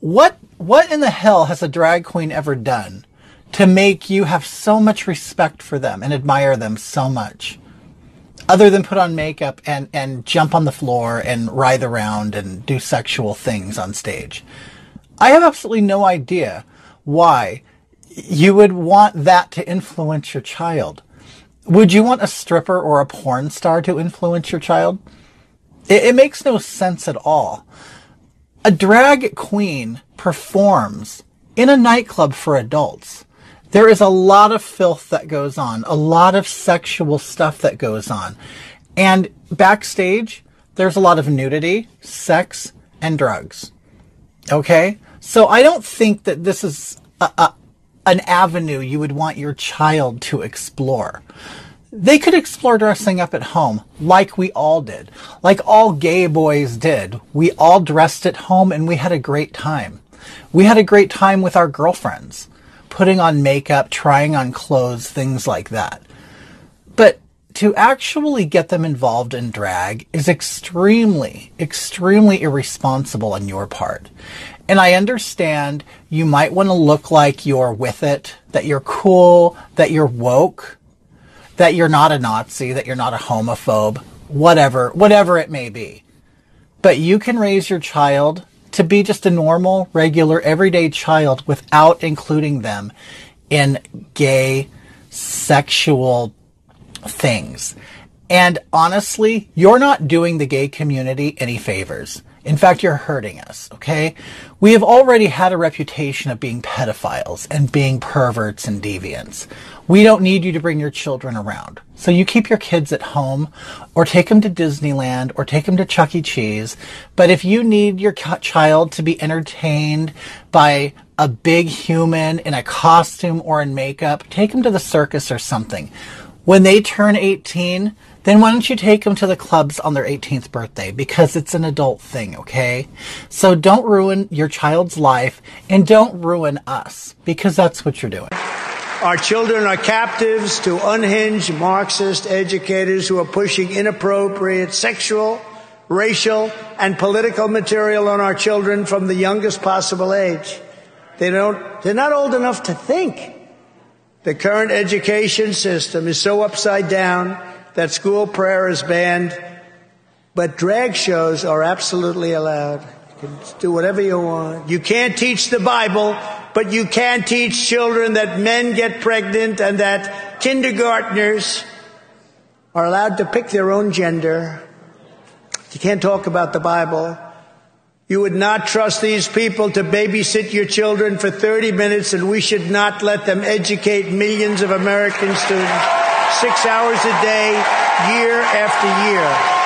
What what in the hell has a drag queen ever done to make you have so much respect for them and admire them so much? Other than put on makeup and, and jump on the floor and writhe around and do sexual things on stage. I have absolutely no idea why you would want that to influence your child. Would you want a stripper or a porn star to influence your child? It, it makes no sense at all. A drag queen performs in a nightclub for adults. There is a lot of filth that goes on, a lot of sexual stuff that goes on. And backstage, there's a lot of nudity, sex, and drugs. Okay? So I don't think that this is a, a, an avenue you would want your child to explore. They could explore dressing up at home like we all did, like all gay boys did. We all dressed at home and we had a great time. We had a great time with our girlfriends, putting on makeup, trying on clothes, things like that. But to actually get them involved in drag is extremely, extremely irresponsible on your part. And I understand you might want to look like you're with it, that you're cool, that you're woke, that you're not a Nazi, that you're not a homophobe, whatever, whatever it may be. But you can raise your child to be just a normal, regular, everyday child without including them in gay, sexual things. And honestly, you're not doing the gay community any favors. In fact, you're hurting us, okay? We have already had a reputation of being pedophiles and being perverts and deviants. We don't need you to bring your children around. So you keep your kids at home or take them to Disneyland or take them to Chuck E. Cheese. But if you need your child to be entertained by a big human in a costume or in makeup, take them to the circus or something. When they turn 18, then why don't you take them to the clubs on their 18th birthday? Because it's an adult thing, okay? So don't ruin your child's life and don't ruin us because that's what you're doing. Our children are captives to unhinged Marxist educators who are pushing inappropriate sexual, racial, and political material on our children from the youngest possible age. They don't, they're not old enough to think. The current education system is so upside down that school prayer is banned, but drag shows are absolutely allowed. You can do whatever you want. You can't teach the Bible, but you can teach children that men get pregnant and that kindergartners are allowed to pick their own gender. You can't talk about the Bible. You would not trust these people to babysit your children for 30 minutes, and we should not let them educate millions of American students six hours a day, year after year.